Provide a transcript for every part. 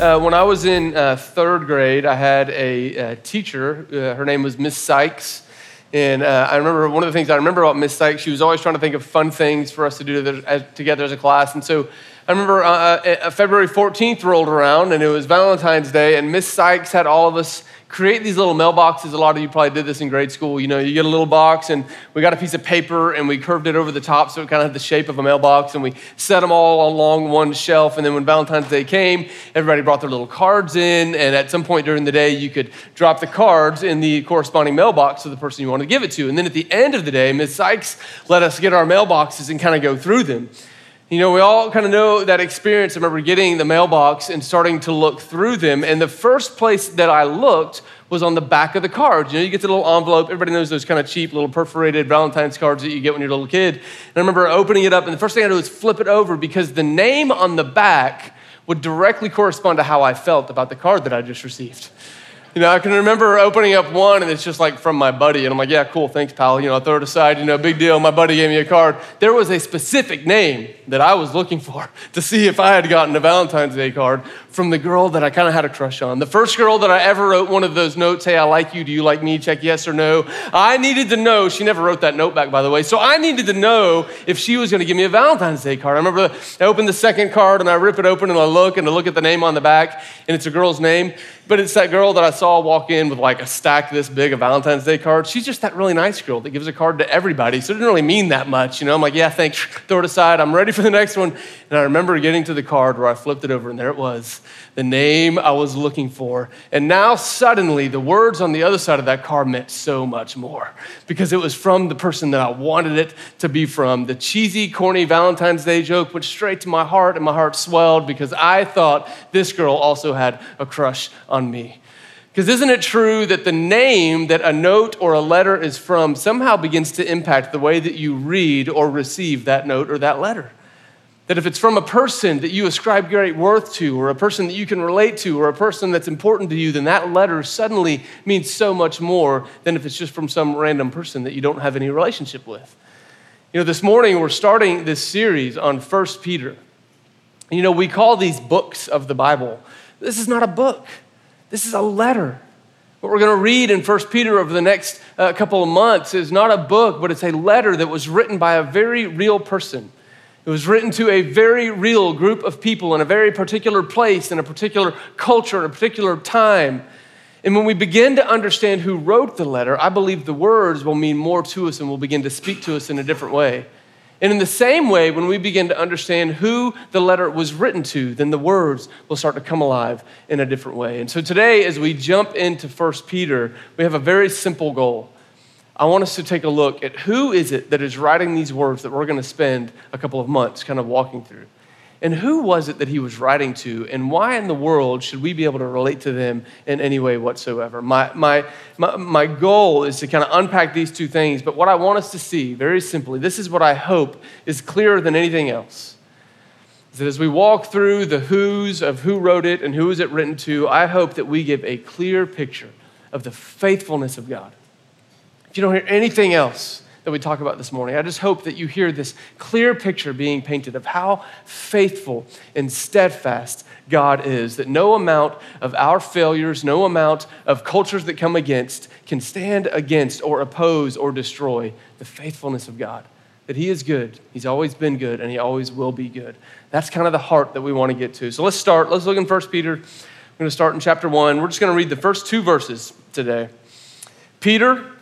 Uh, when I was in uh, third grade, I had a, a teacher. Uh, her name was Miss Sykes. And uh, I remember one of the things I remember about Miss Sykes, she was always trying to think of fun things for us to do together as a class. And so I remember uh, uh, February 14th rolled around, and it was Valentine's Day, and Miss Sykes had all of us create these little mailboxes. A lot of you probably did this in grade school. You know, you get a little box, and we got a piece of paper, and we curved it over the top so it kind of had the shape of a mailbox, and we set them all along one shelf. And then when Valentine's Day came, everybody brought their little cards in, and at some point during the day, you could drop the cards in the corresponding mailbox to the person you wanted to give it to. And then at the end of the day, Miss Sykes let us get our mailboxes and kind of go through them. You know, we all kind of know that experience. I remember getting the mailbox and starting to look through them. And the first place that I looked was on the back of the cards. You know, you get the little envelope. Everybody knows those kind of cheap little perforated Valentine's cards that you get when you're a little kid. And I remember opening it up, and the first thing I did was flip it over because the name on the back would directly correspond to how I felt about the card that I just received. You know, I can remember opening up one and it's just like from my buddy. And I'm like, yeah, cool, thanks, pal. You know, I throw it aside, you know, big deal. My buddy gave me a card. There was a specific name that I was looking for to see if I had gotten a Valentine's Day card from the girl that I kind of had a crush on. The first girl that I ever wrote one of those notes, hey, I like you. Do you like me? Check yes or no. I needed to know. She never wrote that note back, by the way. So I needed to know if she was going to give me a Valentine's Day card. I remember I opened the second card and I rip it open and I look and I look at the name on the back and it's a girl's name. But it's that girl that I saw walk in with like a stack this big of Valentine's Day cards. She's just that really nice girl that gives a card to everybody. So it didn't really mean that much. You know, I'm like, yeah, thanks. Throw it aside. I'm ready for the next one. And I remember getting to the card where I flipped it over and there it was, the name I was looking for. And now suddenly the words on the other side of that card meant so much more because it was from the person that I wanted it to be from. The cheesy, corny Valentine's Day joke went straight to my heart and my heart swelled because I thought this girl also had a crush on me. Because isn't it true that the name that a note or a letter is from somehow begins to impact the way that you read or receive that note or that letter? That if it's from a person that you ascribe great worth to, or a person that you can relate to, or a person that's important to you, then that letter suddenly means so much more than if it's just from some random person that you don't have any relationship with. You know, this morning we're starting this series on 1 Peter. You know, we call these books of the Bible. This is not a book. This is a letter. What we're going to read in 1 Peter over the next uh, couple of months is not a book, but it's a letter that was written by a very real person. It was written to a very real group of people in a very particular place, in a particular culture, in a particular time. And when we begin to understand who wrote the letter, I believe the words will mean more to us and will begin to speak to us in a different way. And in the same way, when we begin to understand who the letter was written to, then the words will start to come alive in a different way. And so today, as we jump into 1 Peter, we have a very simple goal. I want us to take a look at who is it that is writing these words that we're going to spend a couple of months kind of walking through. And who was it that he was writing to? And why in the world should we be able to relate to them in any way whatsoever? My, my, my, my goal is to kind of unpack these two things, but what I want us to see, very simply, this is what I hope is clearer than anything else. Is that as we walk through the who's of who wrote it and who is it written to, I hope that we give a clear picture of the faithfulness of God. If you don't hear anything else, that we talk about this morning. I just hope that you hear this clear picture being painted of how faithful and steadfast God is, that no amount of our failures, no amount of cultures that come against can stand against or oppose or destroy the faithfulness of God. That He is good, He's always been good, and He always will be good. That's kind of the heart that we want to get to. So let's start. Let's look in 1 Peter. We're going to start in chapter 1. We're just going to read the first two verses today. Peter,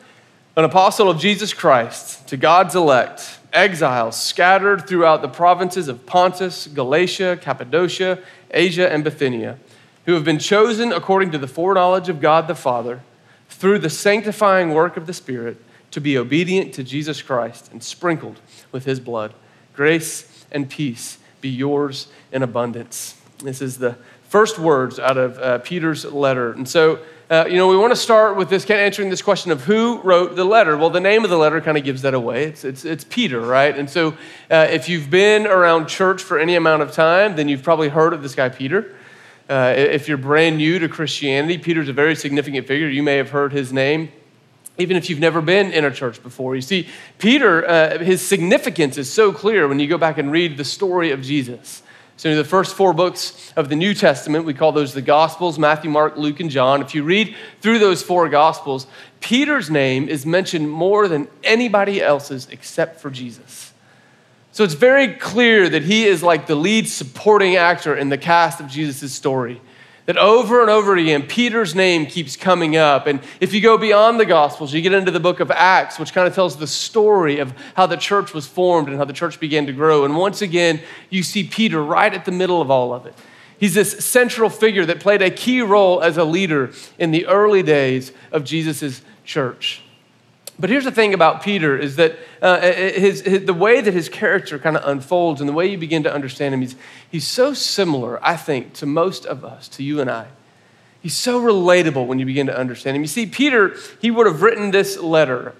an apostle of Jesus Christ to God's elect, exiles scattered throughout the provinces of Pontus, Galatia, Cappadocia, Asia, and Bithynia, who have been chosen according to the foreknowledge of God the Father, through the sanctifying work of the Spirit, to be obedient to Jesus Christ and sprinkled with his blood. Grace and peace be yours in abundance. This is the first words out of uh, Peter's letter. And so, uh, you know, we want to start with this kind of answering this question of who wrote the letter. Well, the name of the letter kind of gives that away. It's, it's, it's Peter, right? And so, uh, if you've been around church for any amount of time, then you've probably heard of this guy, Peter. Uh, if you're brand new to Christianity, Peter's a very significant figure. You may have heard his name even if you've never been in a church before. You see, Peter, uh, his significance is so clear when you go back and read the story of Jesus. So, in the first four books of the New Testament, we call those the Gospels Matthew, Mark, Luke, and John. If you read through those four Gospels, Peter's name is mentioned more than anybody else's except for Jesus. So, it's very clear that he is like the lead supporting actor in the cast of Jesus' story. That over and over again, Peter's name keeps coming up. And if you go beyond the Gospels, you get into the book of Acts, which kind of tells the story of how the church was formed and how the church began to grow. And once again, you see Peter right at the middle of all of it. He's this central figure that played a key role as a leader in the early days of Jesus' church. But here's the thing about Peter is that uh, his, his, the way that his character kind of unfolds and the way you begin to understand him, he's, he's so similar, I think, to most of us, to you and I. He's so relatable when you begin to understand him. You see, Peter, he would have written this letter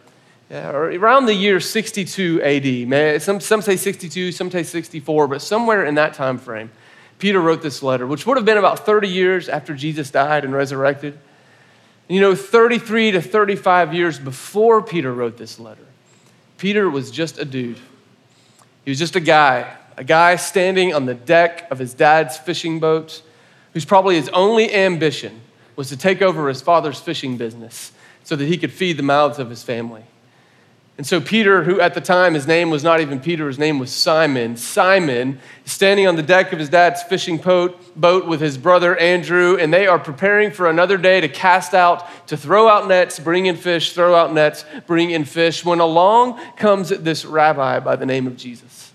yeah, around the year 62 AD. Some, some say 62, some say 64, but somewhere in that time frame, Peter wrote this letter, which would have been about 30 years after Jesus died and resurrected. You know, 33 to 35 years before Peter wrote this letter, Peter was just a dude. He was just a guy, a guy standing on the deck of his dad's fishing boat, whose probably his only ambition was to take over his father's fishing business so that he could feed the mouths of his family. And so, Peter, who at the time his name was not even Peter, his name was Simon, Simon standing on the deck of his dad's fishing boat with his brother Andrew, and they are preparing for another day to cast out, to throw out nets, bring in fish, throw out nets, bring in fish, when along comes this rabbi by the name of Jesus.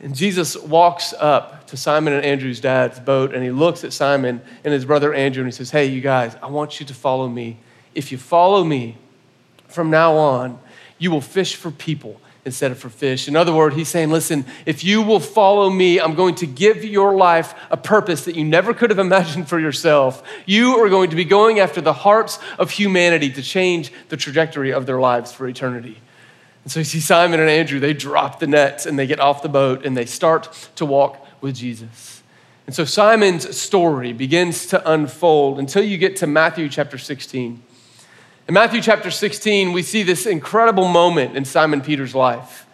And Jesus walks up to Simon and Andrew's dad's boat, and he looks at Simon and his brother Andrew, and he says, Hey, you guys, I want you to follow me. If you follow me from now on, you will fish for people instead of for fish. In other words, he's saying, listen, if you will follow me, I'm going to give your life a purpose that you never could have imagined for yourself. You are going to be going after the hearts of humanity to change the trajectory of their lives for eternity. And so you see Simon and Andrew, they drop the nets and they get off the boat and they start to walk with Jesus. And so Simon's story begins to unfold until you get to Matthew chapter 16. In Matthew chapter 16, we see this incredible moment in Simon Peter's life.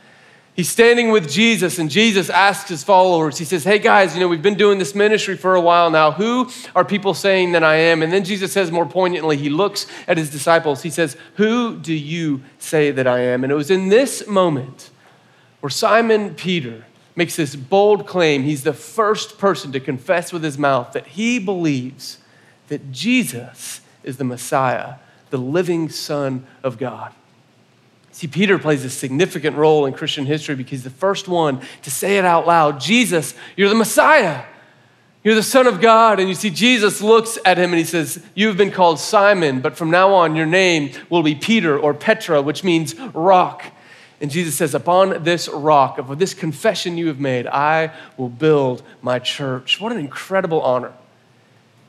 He's standing with Jesus, and Jesus asks his followers, He says, Hey guys, you know, we've been doing this ministry for a while now. Who are people saying that I am? And then Jesus says more poignantly, He looks at his disciples. He says, Who do you say that I am? And it was in this moment where Simon Peter makes this bold claim. He's the first person to confess with his mouth that he believes that Jesus is the Messiah the living Son of God. See, Peter plays a significant role in Christian history because he's the first one to say it out loud Jesus, you're the Messiah. You're the Son of God. And you see, Jesus looks at him and he says, You've been called Simon, but from now on, your name will be Peter or Petra, which means rock. And Jesus says, Upon this rock, of this confession you have made, I will build my church. What an incredible honor.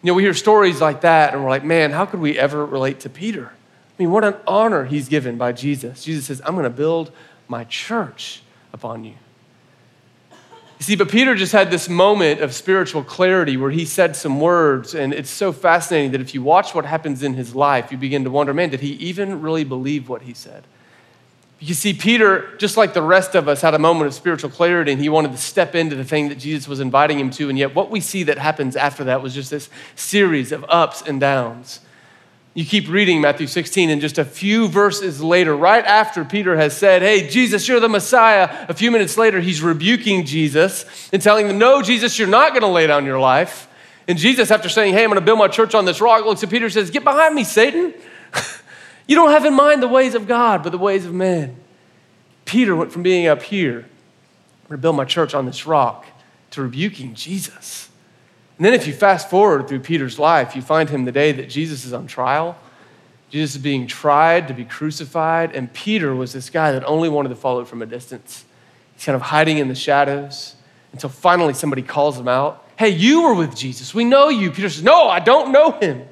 You know, we hear stories like that and we're like, man, how could we ever relate to Peter? I mean, what an honor he's given by Jesus. Jesus says, I'm going to build my church upon you. You see, but Peter just had this moment of spiritual clarity where he said some words, and it's so fascinating that if you watch what happens in his life, you begin to wonder, man, did he even really believe what he said? You see, Peter, just like the rest of us, had a moment of spiritual clarity and he wanted to step into the thing that Jesus was inviting him to. And yet, what we see that happens after that was just this series of ups and downs. You keep reading Matthew 16, and just a few verses later, right after Peter has said, Hey, Jesus, you're the Messiah, a few minutes later, he's rebuking Jesus and telling him, No, Jesus, you're not going to lay down your life. And Jesus, after saying, Hey, I'm going to build my church on this rock, looks at Peter and says, Get behind me, Satan. You don't have in mind the ways of God, but the ways of man. Peter went from being up here, I'm going to build my church on this rock, to rebuking Jesus. And then if you fast forward through Peter's life, you find him the day that Jesus is on trial. Jesus is being tried to be crucified, and Peter was this guy that only wanted to follow from a distance. He's kind of hiding in the shadows until finally somebody calls him out. Hey, you were with Jesus. We know you. Peter says, No, I don't know him.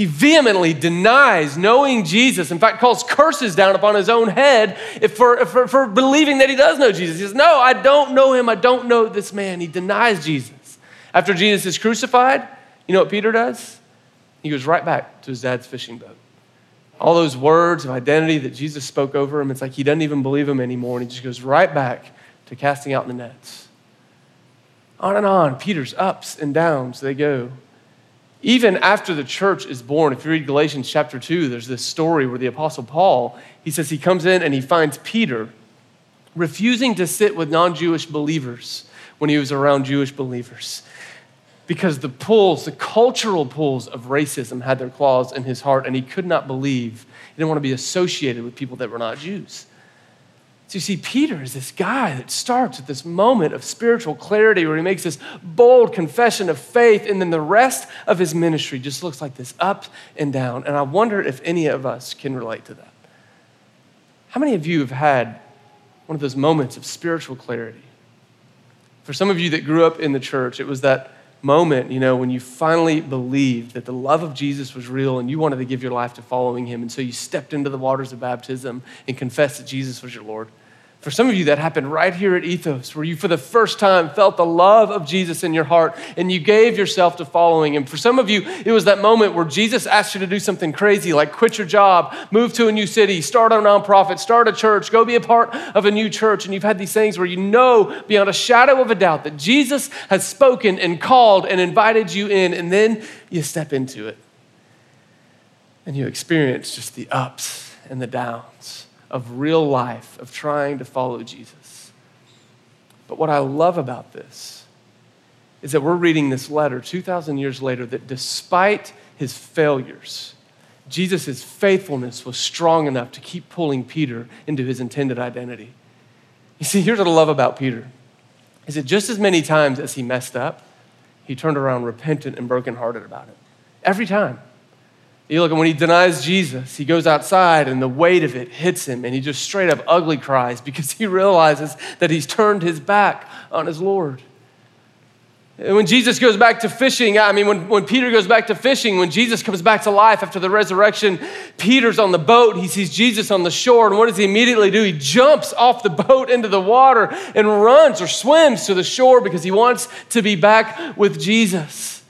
He vehemently denies knowing Jesus. In fact, calls curses down upon his own head for, for, for believing that he does know Jesus. He says, No, I don't know him. I don't know this man. He denies Jesus. After Jesus is crucified, you know what Peter does? He goes right back to his dad's fishing boat. All those words of identity that Jesus spoke over him, it's like he doesn't even believe him anymore. And he just goes right back to casting out the nets. On and on. Peter's ups and downs, they go. Even after the church is born, if you read Galatians chapter 2, there's this story where the Apostle Paul, he says he comes in and he finds Peter refusing to sit with non Jewish believers when he was around Jewish believers. Because the pulls, the cultural pulls of racism had their claws in his heart, and he could not believe. He didn't want to be associated with people that were not Jews. So you see, Peter is this guy that starts at this moment of spiritual clarity where he makes this bold confession of faith, and then the rest of his ministry just looks like this up and down. And I wonder if any of us can relate to that. How many of you have had one of those moments of spiritual clarity? For some of you that grew up in the church, it was that moment, you know, when you finally believed that the love of Jesus was real and you wanted to give your life to following him. And so you stepped into the waters of baptism and confessed that Jesus was your Lord. For some of you, that happened right here at Ethos, where you for the first time felt the love of Jesus in your heart and you gave yourself to following him. For some of you, it was that moment where Jesus asked you to do something crazy, like quit your job, move to a new city, start a nonprofit, start a church, go be a part of a new church. And you've had these things where you know beyond a shadow of a doubt that Jesus has spoken and called and invited you in, and then you step into it and you experience just the ups and the downs of real life, of trying to follow Jesus. But what I love about this is that we're reading this letter 2,000 years later that despite his failures, Jesus' faithfulness was strong enough to keep pulling Peter into his intended identity. You see, here's what I love about Peter is that just as many times as he messed up, he turned around repentant and brokenhearted about it. Every time. You look, and when he denies Jesus, he goes outside and the weight of it hits him and he just straight up ugly cries because he realizes that he's turned his back on his Lord. And when Jesus goes back to fishing, I mean, when, when Peter goes back to fishing, when Jesus comes back to life after the resurrection, Peter's on the boat. He sees Jesus on the shore. And what does he immediately do? He jumps off the boat into the water and runs or swims to the shore because he wants to be back with Jesus.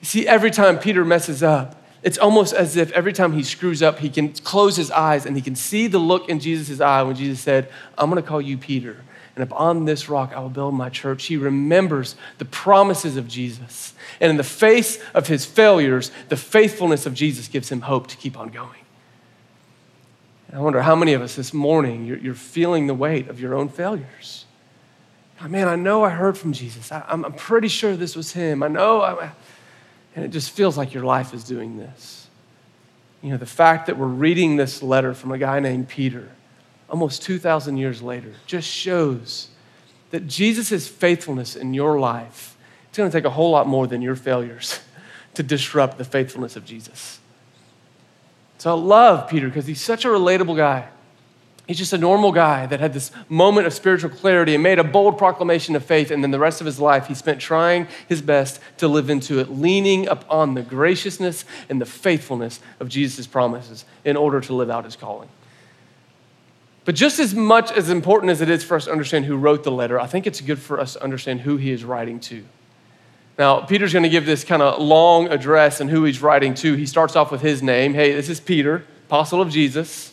You see, every time Peter messes up, it's almost as if every time he screws up, he can close his eyes and he can see the look in Jesus' eye when Jesus said, I'm going to call you Peter. And upon this rock I will build my church. He remembers the promises of Jesus. And in the face of his failures, the faithfulness of Jesus gives him hope to keep on going. I wonder how many of us this morning, you're, you're feeling the weight of your own failures. man, I know I heard from Jesus. I, am pretty sure this was him. I know. I, and it just feels like your life is doing this. You know, the fact that we're reading this letter from a guy named Peter almost 2,000 years later just shows that Jesus' faithfulness in your life, it's going to take a whole lot more than your failures to disrupt the faithfulness of Jesus. So I love Peter because he's such a relatable guy. He's just a normal guy that had this moment of spiritual clarity and made a bold proclamation of faith. And then the rest of his life, he spent trying his best to live into it, leaning upon the graciousness and the faithfulness of Jesus' promises in order to live out his calling. But just as much as important as it is for us to understand who wrote the letter, I think it's good for us to understand who he is writing to. Now, Peter's going to give this kind of long address and who he's writing to. He starts off with his name. Hey, this is Peter, apostle of Jesus.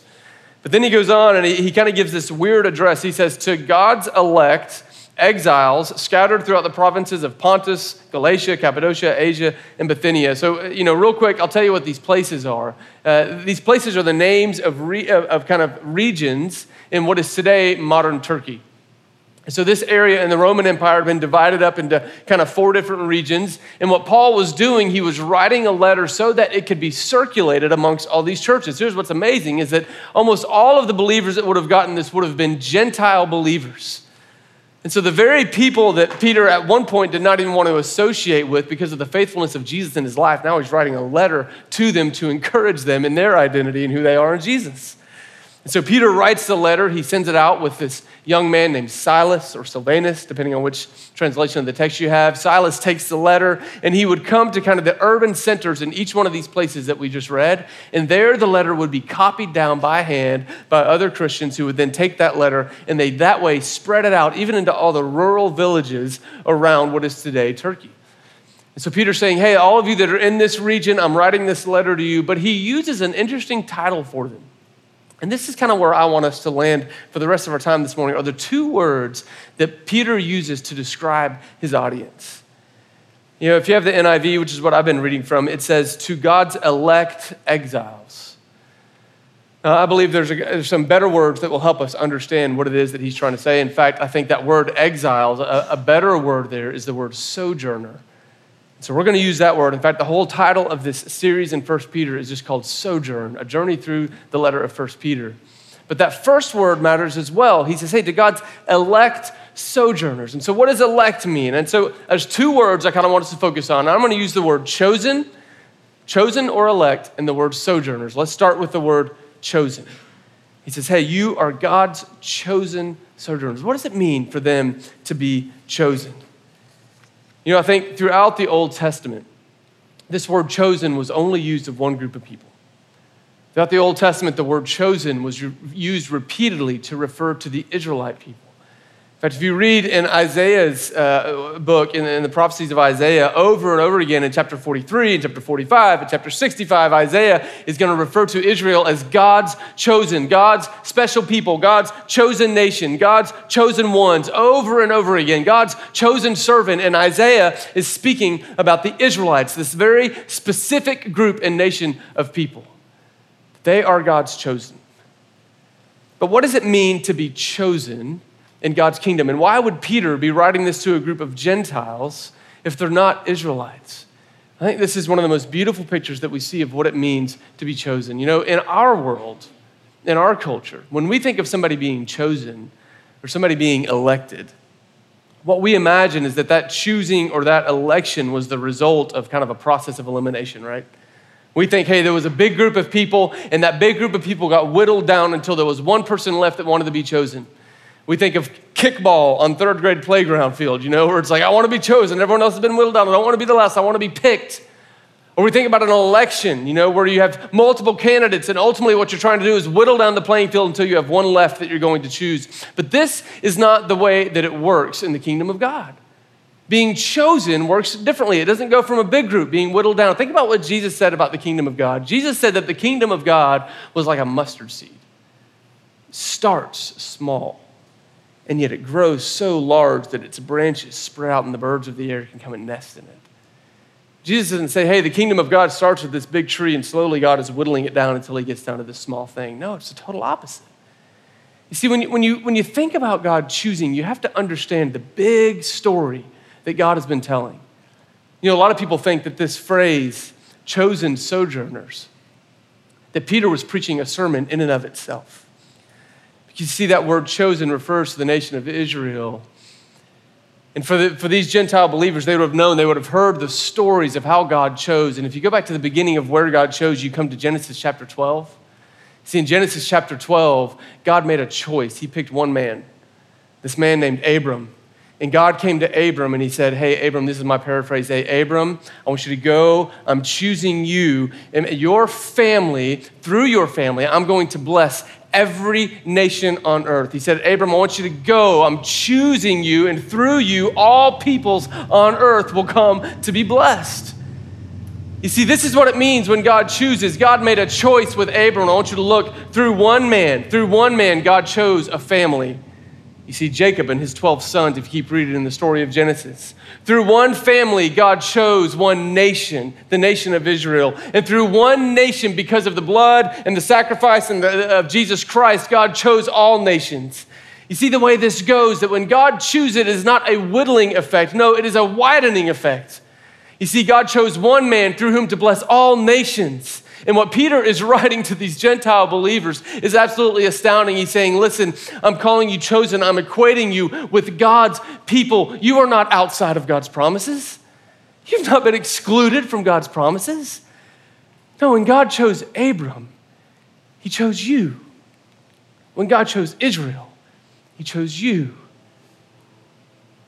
But then he goes on and he, he kind of gives this weird address. He says, To God's elect, exiles scattered throughout the provinces of Pontus, Galatia, Cappadocia, Asia, and Bithynia. So, uh, you know, real quick, I'll tell you what these places are. Uh, these places are the names of, re, of, of kind of regions in what is today modern Turkey. So, this area in the Roman Empire had been divided up into kind of four different regions. And what Paul was doing, he was writing a letter so that it could be circulated amongst all these churches. Here's what's amazing is that almost all of the believers that would have gotten this would have been Gentile believers. And so, the very people that Peter at one point did not even want to associate with because of the faithfulness of Jesus in his life, now he's writing a letter to them to encourage them in their identity and who they are in Jesus. And so Peter writes the letter. He sends it out with this young man named Silas or Silvanus, depending on which translation of the text you have. Silas takes the letter and he would come to kind of the urban centers in each one of these places that we just read. And there the letter would be copied down by hand by other Christians who would then take that letter and they that way spread it out even into all the rural villages around what is today Turkey. And so Peter's saying, Hey, all of you that are in this region, I'm writing this letter to you. But he uses an interesting title for them. And this is kind of where I want us to land for the rest of our time this morning are the two words that Peter uses to describe his audience. You know, if you have the NIV, which is what I've been reading from, it says, to God's elect exiles. Now, I believe there's, a, there's, some better words that will help us understand what it is that he's trying to say. In fact, I think that word exiles, a, a better word there is the word sojourner. So we're going to use that word. In fact, the whole title of this series in 1 Peter is just called Sojourn, a journey through the letter of 1 Peter. But that first word matters as well. He says, hey, to God's elect sojourners. And so, what does elect mean? And so, there's two words I kind of want us to focus on. I'm going to use the word chosen, chosen or elect, and the word sojourners. Let's start with the word chosen. He says, hey, you are God's chosen sojourners. What does it mean for them to be chosen? You know, I think throughout the Old Testament, this word chosen was only used of one group of people. Throughout the Old Testament, the word chosen was used repeatedly to refer to the Israelite people fact, if you read in Isaiah's uh, book, in, in, the prophecies of Isaiah, over and over again in chapter 43, in chapter 45, in chapter 65, Isaiah is going to refer to Israel as God's chosen, God's special people, God's chosen nation, God's chosen ones, over and over again, God's chosen servant. And Isaiah is speaking about the Israelites, this very specific group and nation of people. They are God's chosen. But what does it mean to be chosen? In God's kingdom. And why would Peter be writing this to a group of Gentiles if they're not Israelites? I think this is one of the most beautiful pictures that we see of what it means to be chosen. You know, in our world, in our culture, when we think of somebody being chosen or somebody being elected, what we imagine is that that choosing or that election was the result of kind of a process of elimination, right? We think, hey, there was a big group of people, and that big group of people got whittled down until there was one person left that wanted to be chosen. We think of kickball on third grade playground field, you know, where it's like, I want to be chosen. Everyone else has been whittled down. I don't want to be the last. I want to be picked. Or we think about an election, you know, where you have multiple candidates, and ultimately what you're trying to do is whittle down the playing field until you have one left that you're going to choose. But this is not the way that it works in the kingdom of God. Being chosen works differently. It doesn't go from a big group being whittled down. Think about what Jesus said about the kingdom of God. Jesus said that the kingdom of God was like a mustard seed, starts small and yet it grows so large that its branches spread out and the birds of the air can come and nest in it. Jesus doesn't say, hey, the kingdom of God starts with this big tree and slowly God is whittling it down until he gets down to this small thing. No, it's the total opposite. You see, when you, when, you, when you think about God choosing, you have to understand the big story that God has been telling. You know, a lot of people think that this phrase, chosen sojourners, that Peter was preaching a sermon in and of itself. You see, that word chosen refers to the nation of Israel. And for, the, for these Gentile believers, they would have known, they would have heard the stories of how God chose. And if you go back to the beginning of where God chose, you come to Genesis chapter 12. See, in Genesis chapter 12, God made a choice. He picked one man, this man named Abram. And God came to Abram and he said, Hey, Abram, this is my paraphrase. Hey, Abram, I want you to go. I'm choosing you and your family. Through your family, I'm going to bless every nation on earth. He said, Abram, I want you to go. I'm choosing you, and through you, all peoples on earth will come to be blessed. You see, this is what it means when God chooses. God made a choice with Abram. I want you to look through one man. Through one man, God chose a family. You see, Jacob and his 12 sons, if you keep reading in the story of Genesis. Through one family, God chose one nation, the nation of Israel. And through one nation, because of the blood and the sacrifice the, uh, of Jesus Christ, God chose all nations. You see the way this goes that when God chooses it is not a whittling effect, no, it is a widening effect. You see, God chose one man through whom to bless all nations. And what Peter is writing to these Gentile believers is absolutely astounding. He's saying, Listen, I'm calling you chosen, I'm equating you with God's people. You are not outside of God's promises, you've not been excluded from God's promises. No, when God chose Abram, he chose you. When God chose Israel, he chose you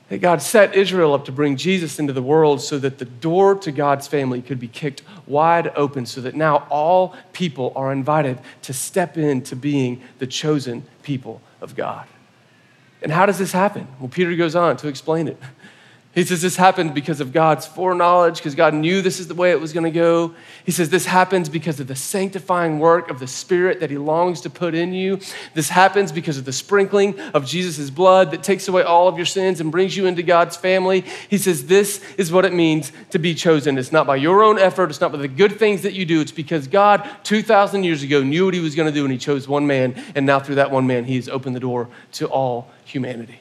that God set Israel up to bring Jesus into the world so that the door to God's family could be kicked wide open, so that now all people are invited to step into being the chosen people of God. And how does this happen? Well, Peter goes on to explain it. He says this happened because of God's foreknowledge, because God knew this is the way it was going to go. He says this happens because of the sanctifying work of the Spirit that He longs to put in you. This happens because of the sprinkling of Jesus' blood that takes away all of your sins and brings you into God's family. He says this is what it means to be chosen. It's not by your own effort, it's not by the good things that you do. It's because God, 2,000 years ago, knew what He was going to do and He chose one man. And now through that one man, He has opened the door to all humanity.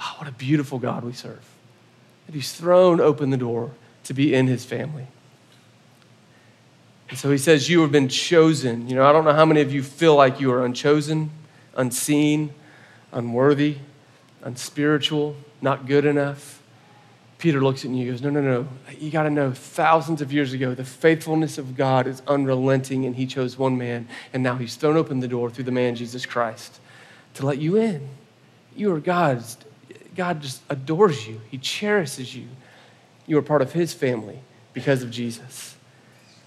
Oh, what a beautiful God we serve he's thrown open the door to be in his family. And so he says, You have been chosen. You know, I don't know how many of you feel like you are unchosen, unseen, unworthy, unspiritual, not good enough. Peter looks at you and goes, No, no, no. You got to know, thousands of years ago, the faithfulness of God is unrelenting, and he chose one man, and now he's thrown open the door through the man, Jesus Christ, to let you in. You are God's God just adores you, He cherishes you. You are part of His family because of Jesus.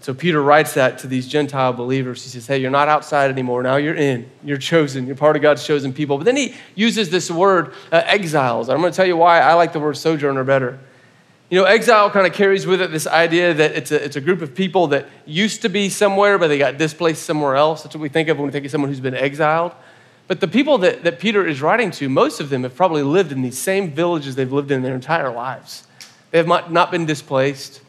So Peter writes that to these Gentile believers. He says, Hey, you're not outside anymore. Now you're in. You're chosen. You're part of God's chosen people. But then he uses this word, uh, exiles. I'm going to tell you why I like the word sojourner better. You know, exile kind of carries with it this idea that it's a, it's a group of people that used to be somewhere, but they got displaced somewhere else. That's what we think of when we think of someone who's been exiled. But the people that, that Peter is writing to, most of them have probably lived in these same villages they've lived in their entire lives. They have not been displaced.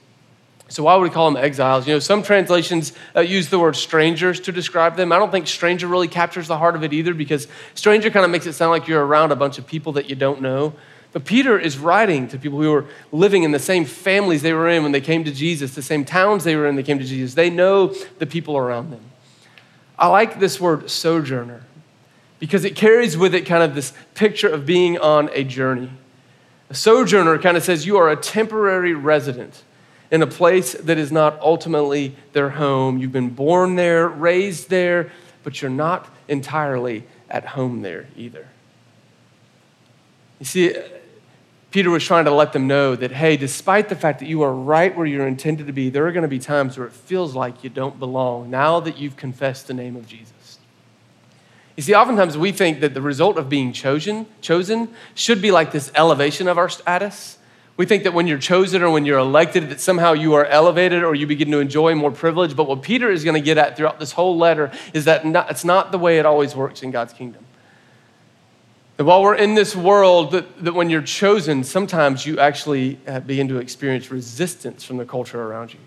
So why would we call them exiles? You know, some translations uh, use the word strangers to describe them. I don't think stranger really captures the heart of it either because stranger kind of makes it sound like you're around a bunch of people that you don't know. But Peter is writing to people who were living in the same families they were in when they came to Jesus, the same towns they were in when they came to Jesus. They know the people around them. I like this word sojourner because it carries with it kind of this picture of being on a journey. A sojourner kind of says you are a temporary resident in a place that is not ultimately their home. You've been born there, raised there, but you're not entirely at home there either. You see, Peter was trying to let them know that, hey, despite the fact that you are right where you're intended to be, there are going to be times where it feels like you don't belong now that you've confessed the name of Jesus. You see, oftentimes we think that the result of being chosen, chosen should be like this elevation of our status. We think that when you're chosen or when you're elected, that somehow you are elevated or you begin to enjoy more privilege. But what Peter is going to get at throughout this whole letter is that not, it's not the way it always works in God's kingdom. That while we're in this world, that, that when you're chosen, sometimes you actually uh, begin to experience resistance from the culture around you.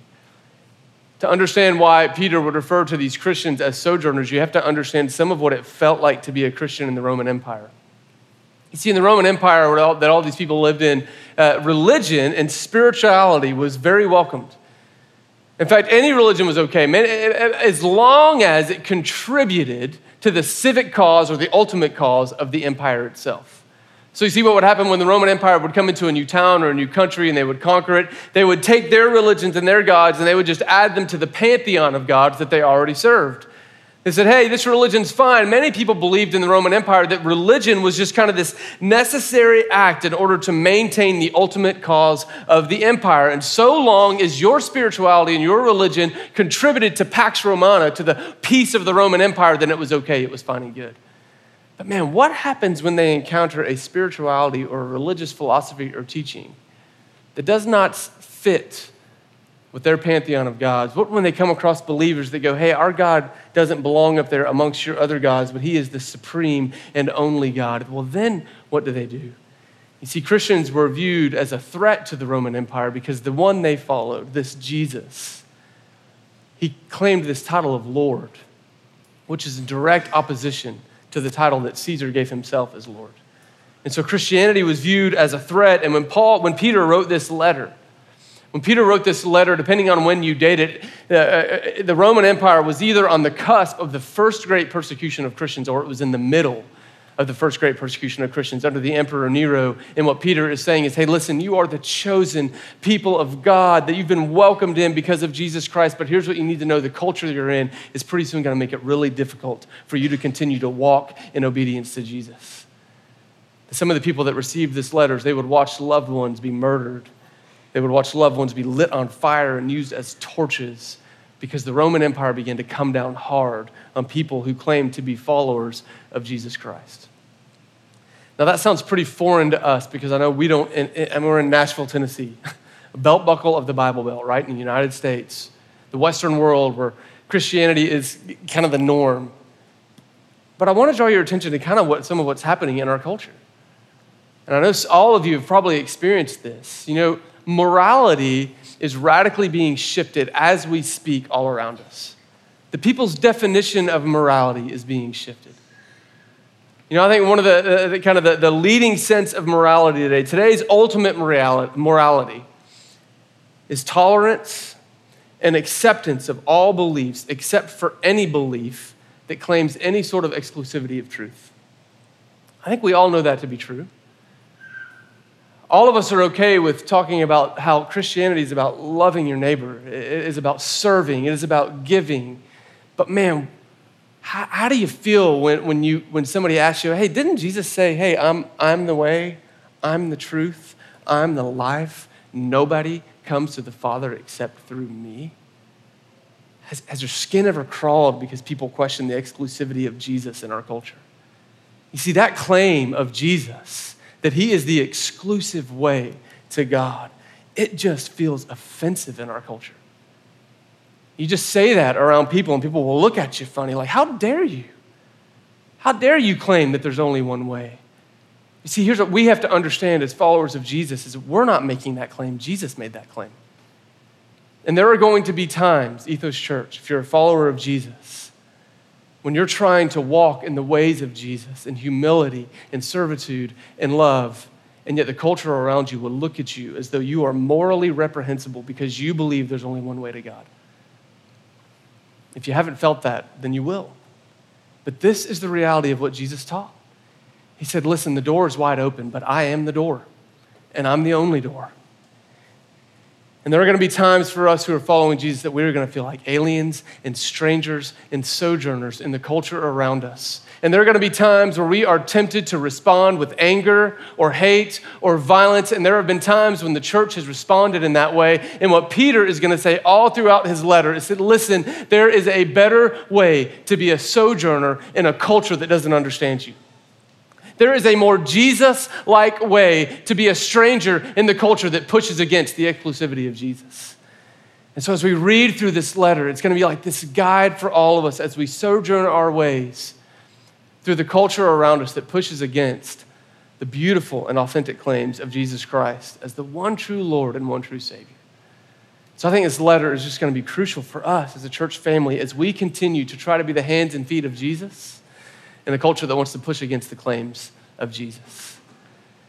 To understand why Peter would refer to these Christians as sojourners, you have to understand some of what it felt like to be a Christian in the Roman Empire. You see, in the Roman Empire that all these people lived in, uh, religion and spirituality was very welcomed. In fact, any religion was okay, as long as it contributed to the civic cause or the ultimate cause of the empire itself. So you see what would happen when the Roman Empire would come into a new town or a new country and they would conquer it? They would take their religions and their gods and they would just add them to the pantheon of gods that they already served. They said, hey, this religion's fine. Many people believed in the Roman Empire that religion was just kind of this necessary act in order to maintain the ultimate cause of the empire. And so long as your spirituality and your religion contributed to Pax Romana, to the peace of the Roman Empire, then it was okay, it was fine and good. But man, what happens when they encounter a spirituality or a religious philosophy or teaching that does not fit with their pantheon of gods? What when they come across believers that go, hey, our God doesn't belong up there amongst your other gods, but he is the supreme and only God? Well, then what do they do? You see, Christians were viewed as a threat to the Roman Empire because the one they followed, this Jesus, he claimed this title of Lord, which is in direct opposition to the title that Caesar gave himself as Lord. And so Christianity was viewed as a threat. And when Paul, when Peter wrote this letter, when Peter wrote this letter, depending on when you date it, uh, uh, the Roman Empire was either on the cusp of the first great persecution of Christians or it was in the middle of the first great persecution of Christians under the Emperor Nero. And what Peter is saying is, hey, listen, you are the chosen people of God, that you've been welcomed in because of Jesus Christ. But here's what you need to know the culture you're in is pretty soon going to make it really difficult for you to continue to walk in obedience to Jesus. Some of the people that received this letters, they would watch loved ones be murdered. They would watch loved ones be lit on fire and used as torches because the Roman Empire began to come down hard on people who claimed to be followers of Jesus Christ. Now, that sounds pretty foreign to us because I know we don't, and we're in Nashville, Tennessee, a belt buckle of the Bible Belt, right, in the United States, the Western world where Christianity is kind of the norm. But I want to draw your attention to kind of what, some of what's happening in our culture. And I know all of you have probably experienced this. You know, morality is radically being shifted as we speak all around us. The people's definition of morality is being shifted. You know, I think one of the, the kind of the, the, leading sense of morality today, today's ultimate morality, morality is tolerance and acceptance of all beliefs except for any belief that claims any sort of exclusivity of truth. I think we all know that to be true. All of us are okay with talking about how Christianity is about loving your neighbor, it is about serving, it is about giving. But man, how, how, do you feel when, when, you, when somebody asks you, hey, didn't Jesus say, hey, I'm, I'm the way, I'm the truth, I'm the life? Nobody comes to the Father except through me? Has, has your skin ever crawled because people question the exclusivity of Jesus in our culture? You see, that claim of Jesus, that he is the exclusive way to God, it just feels offensive in our culture. You just say that around people, and people will look at you funny, like, How dare you? How dare you claim that there's only one way? You see, here's what we have to understand as followers of Jesus is we're not making that claim. Jesus made that claim. And there are going to be times, Ethos Church, if you're a follower of Jesus, when you're trying to walk in the ways of Jesus in humility, in servitude, in love, and yet the culture around you will look at you as though you are morally reprehensible because you believe there's only one way to God. If you haven't felt that, then you will. But this is the reality of what Jesus taught. He said, Listen, the door is wide open, but I am the door, and I'm the only door. And there are going to be times for us who are following Jesus that we're going to feel like aliens and strangers and sojourners in the culture around us. And there are going to be times where we are tempted to respond with anger or hate or violence. And there have been times when the church has responded in that way. And what Peter is going to say all throughout his letter is that, listen, there is a better way to be a sojourner in a culture that doesn't understand you. There is a more Jesus like way to be a stranger in the culture that pushes against the exclusivity of Jesus. And so, as we read through this letter, it's going to be like this guide for all of us as we sojourn our ways through the culture around us that pushes against the beautiful and authentic claims of Jesus Christ as the one true Lord and one true Savior. So I think this letter is just going to be crucial for us as a church family as we continue to try to be the hands and feet of Jesus in a culture that wants to push against the claims of Jesus.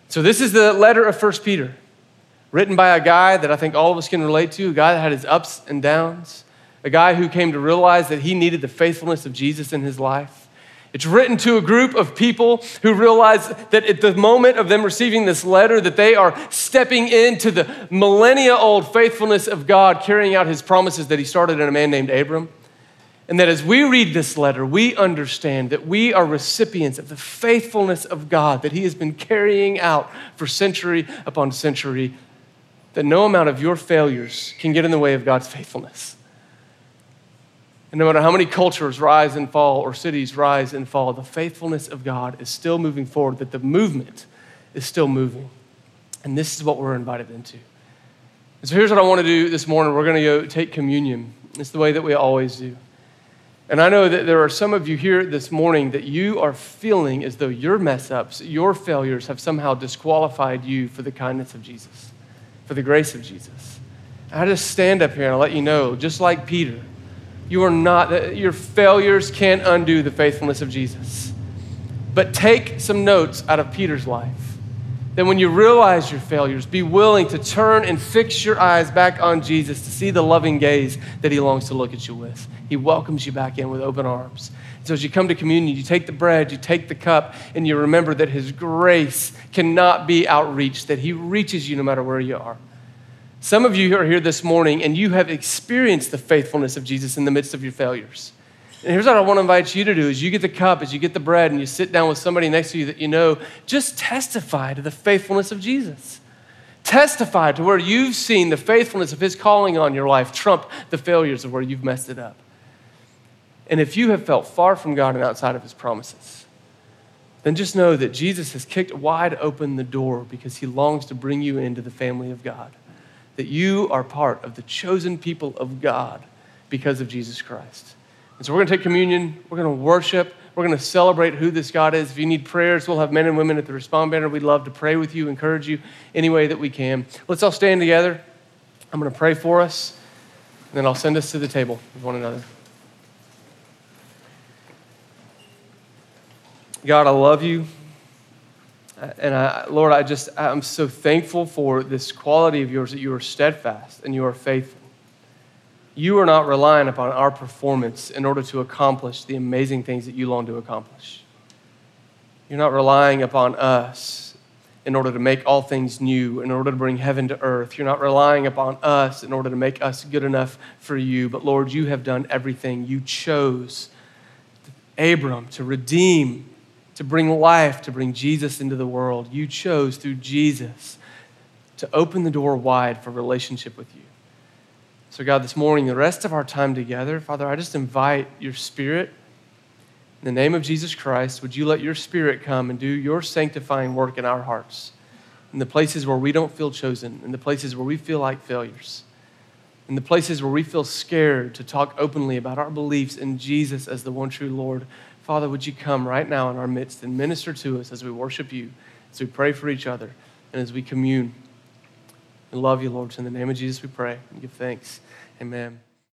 So this is the letter of 1 Peter, written by a guy that I think all of us can relate to, a guy that had his ups and downs, a guy who came to realize that he needed the faithfulness of Jesus in his life. It's written to a group of people who realize that at the moment of them receiving this letter that they are stepping into the millennia old faithfulness of God carrying out his promises that he started in a man named Abram. And that as we read this letter, we understand that we are recipients of the faithfulness of God that he has been carrying out for century upon century that no amount of your failures can get in the way of God's faithfulness. And no matter how many cultures rise and fall or cities rise and fall, the faithfulness of God is still moving forward, that the movement is still moving. And this is what we're invited into. And so here's what I want to do this morning. We're going to go take communion. It's the way that we always do. And I know that there are some of you here this morning that you are feeling as though your mess ups, your failures have somehow disqualified you for the kindness of Jesus, for the grace of Jesus. I just stand up here and I'll let you know, just like Peter, you are not, uh, your failures can't undo the faithfulness of Jesus. But take some notes out of Peter's life. Then, when you realize your failures, be willing to turn and fix your eyes back on Jesus to see the loving gaze that he longs to look at you with. He welcomes you back in with open arms. So as you come to communion, you take the bread, you take the cup, and you remember that his grace cannot be outreached, that he reaches you no matter where you are. Some of you are here this morning and you have experienced the faithfulness of Jesus in the midst of your failures. And here's what I want to invite you to do is you get the cup, as you get the bread, and you sit down with somebody next to you that you know, just testify to the faithfulness of Jesus. Testify to where you've seen the faithfulness of his calling on your life trump the failures of where you've messed it up. And if you have felt far from God and outside of his promises, then just know that Jesus has kicked wide open the door because he longs to bring you into the family of God. That you are part of the chosen people of God because of Jesus Christ. And so we're going to take communion, we're going to worship, we're going to celebrate who this God is. If you need prayers, we'll have men and women at the Respond banner. We'd love to pray with you, encourage you any way that we can. Let's all stand together. I'm going to pray for us, and then I'll send us to the table with one another. God, I love you. Uh, and I, Lord, I just, I'm so thankful for this quality of yours that you are steadfast and you are faithful. You are not relying upon our performance in order to accomplish the amazing things that you long to accomplish. You're not relying upon us in order to make all things new, in order to bring heaven to earth. You're not relying upon us in order to make us good enough for you. But Lord, you have done everything. You chose Abram to redeem to bring life, to bring Jesus into the world. You chose through Jesus to open the door wide for relationship with you. So, God, this morning, the rest of our time together, Father, I just invite your Spirit. In the name of Jesus Christ, would you let your Spirit come and do your sanctifying work in our hearts, in the places where we don't feel chosen, in the places where we feel like failures, in the places where we feel scared to talk openly about our beliefs in Jesus as the one true Lord Father, would you come right now in our midst and minister to us as we worship you, as we pray for each other, and as we commune. and love you, Lord. In the name of Jesus, we pray and give thanks. Amen.